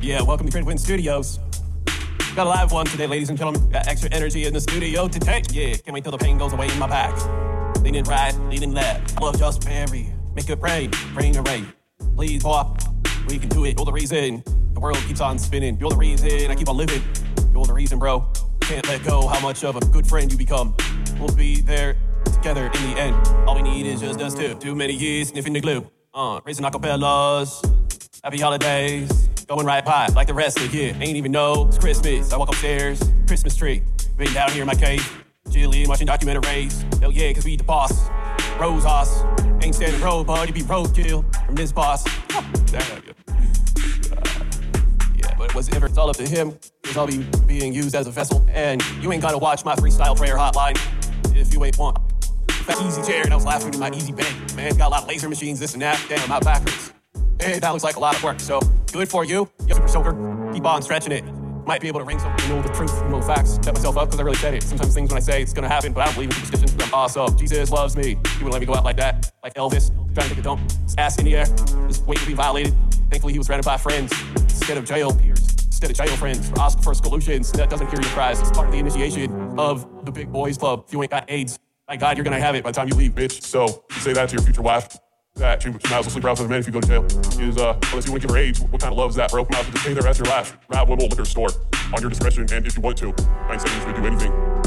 Yeah, welcome to Crit Win Studios. Got a live one today, ladies and gentlemen. Got extra energy in the studio today. Yeah, can't wait till the pain goes away in my back. Leaning right, leaning left. Love just very. Make it rain, rain or rain. Please walk. We can do it. You're the reason the world keeps on spinning. You're the reason I keep on living. You're the reason, bro. Can't let go how much of a good friend you become. We'll be there together in the end. All we need is just us two. Too many years sniffing the glue. Uh, raising acapellas. Happy holidays. Going right by like the rest of year. Ain't even know it's Christmas. I walk upstairs, Christmas tree. Been down here in my cave. Chilling, watching documentaries. Hell yeah, cause we the boss. Rose Hoss. Ain't standing road, buddy, be roadkill from this boss. Yeah. But it was ever, it's all up to him. Cause I'll be being used as a vessel. And you ain't gotta watch my freestyle prayer hotline if you ain't want. That easy chair, and I was laughing in my easy bed. Man, got a lot of laser machines, this and that. Damn, out backwards. Hey, that looks like a lot of work. So good for you. You're super soaker. Keep on stretching it. Might be able to ring some, you know, the truth, you know, the facts. Set myself up because I really said it. Sometimes things when I say it's gonna happen, but I don't believe in superstitions. I'm awesome. Jesus loves me. He wouldn't let me go out like that. Like Elvis, trying to take a dump. His ass in the air. Just waiting to be violated. Thankfully, he was surrounded by friends instead of jail peers. Instead of jail friends. Ask for solutions. That doesn't hear your cries. It's part of the initiation of the big boys club. If you ain't got AIDS, my God, you're gonna have it by the time you leave, bitch. So say that to your future wife. That she, might as well sleep around with other men if you go to jail. Is uh, unless you want to give her AIDS, what kind of love is that, bro? Might as well just stay there as your last. One little liquor store on your discretion, and if you want to, I ain't saying you should do anything.